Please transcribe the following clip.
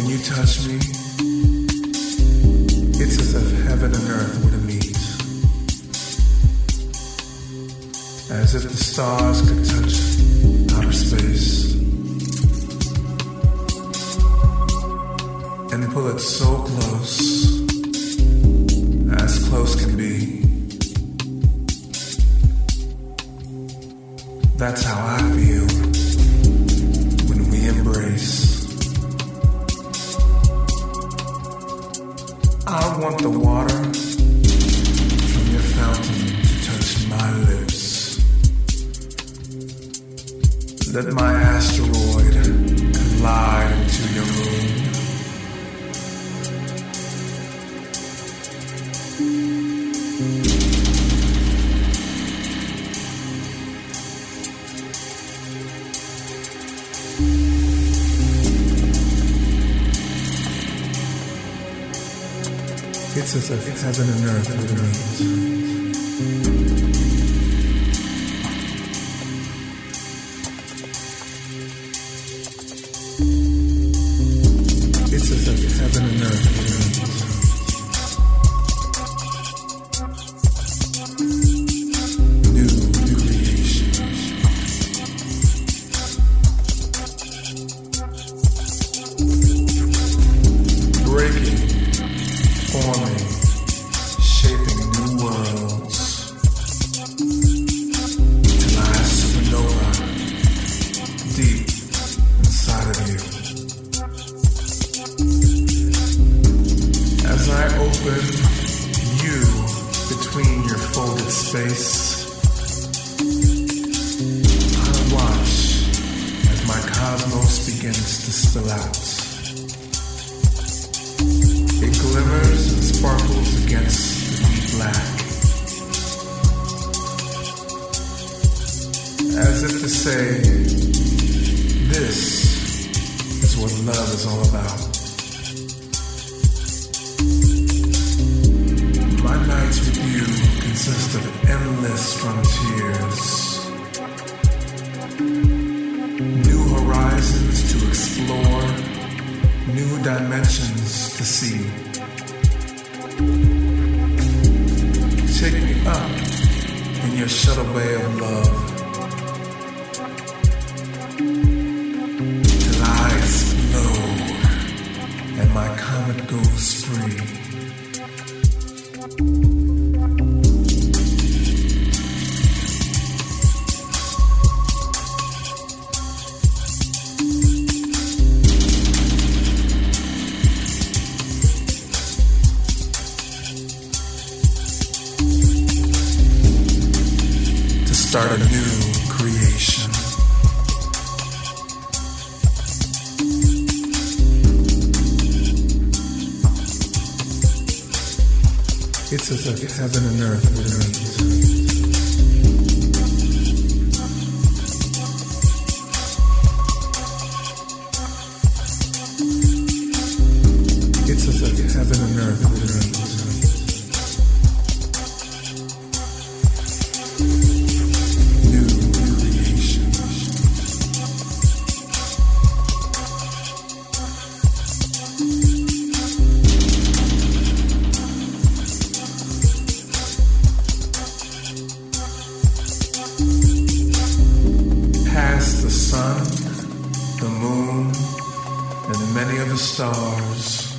When you touch me, it's as if heaven and earth were to meet. As if the stars could touch outer space. And pull it so close, as close can be. That's how I feel when we embrace. Want the water from your fountain to touch my lips. Let my asteroid collide into your moon. It's as if heaven and earth. It's as if heaven and earth. Forming, shaping new worlds. Supernova deep inside of you. As I open you between your folded space, I watch as my cosmos begins to spill out. Against the black. As if to say, this is what love is all about. My nights with you consist of endless frontiers, new horizons to explore, new dimensions to see. Take me up in your shuttle bay of love. Till I explode and my comet goes free. Start a new creation. It's as if heaven and earth would meet. It's as if heaven and earth meet. The stars,